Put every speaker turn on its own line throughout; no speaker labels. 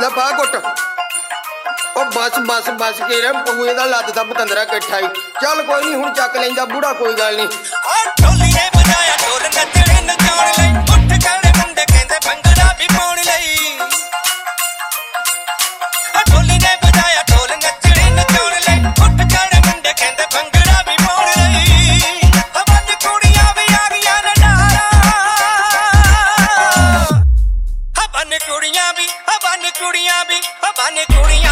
ਲੈ ਬਾਹ ਘੁੱਟ। ਉਹ ਬਸ ਬਸ ਬਸ ਕੇ ਰੇ ਪੂਏ ਦਾ ਲੱਦ ਦਾ ਪਤੰਦਰਾ ਇਕੱਠਾ ਹੀ। ਚੱਲ ਕੋਈ ਨਹੀਂ ਹੁਣ ਚੱਕ ਲੈਂਦਾ ਬੂੜਾ, ਕੋਈ ਗੱਲ ਨਹੀਂ
ਓ ਢੋਲੀਏ ਬਜਾਇਆ ਢੋਲ ਨੱਚਣੇ ਨਚਾਉਣ ਲਈ। ਉੱਠ ਖੜੇ ਬੰਦੇ ਕਹਿੰਦੇ ਬੰਗਾ कुड़ियाँ भी बाबा ने कुड़ियाँ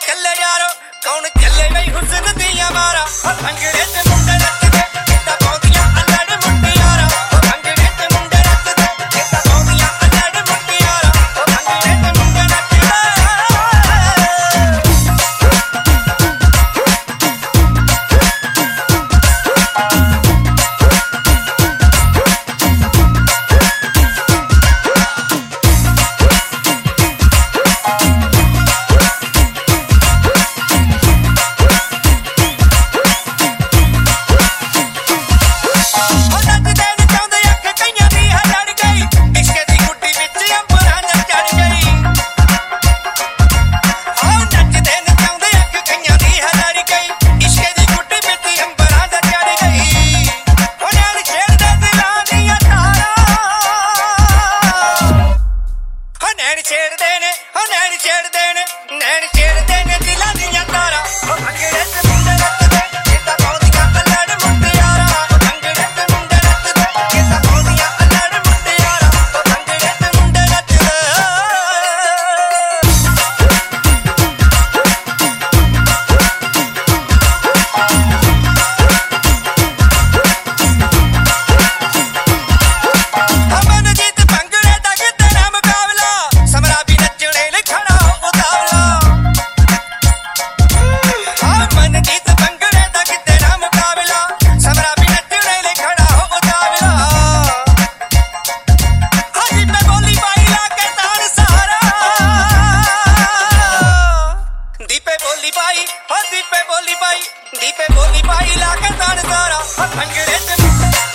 que le and पाई लाकर दान दारा भंगड़े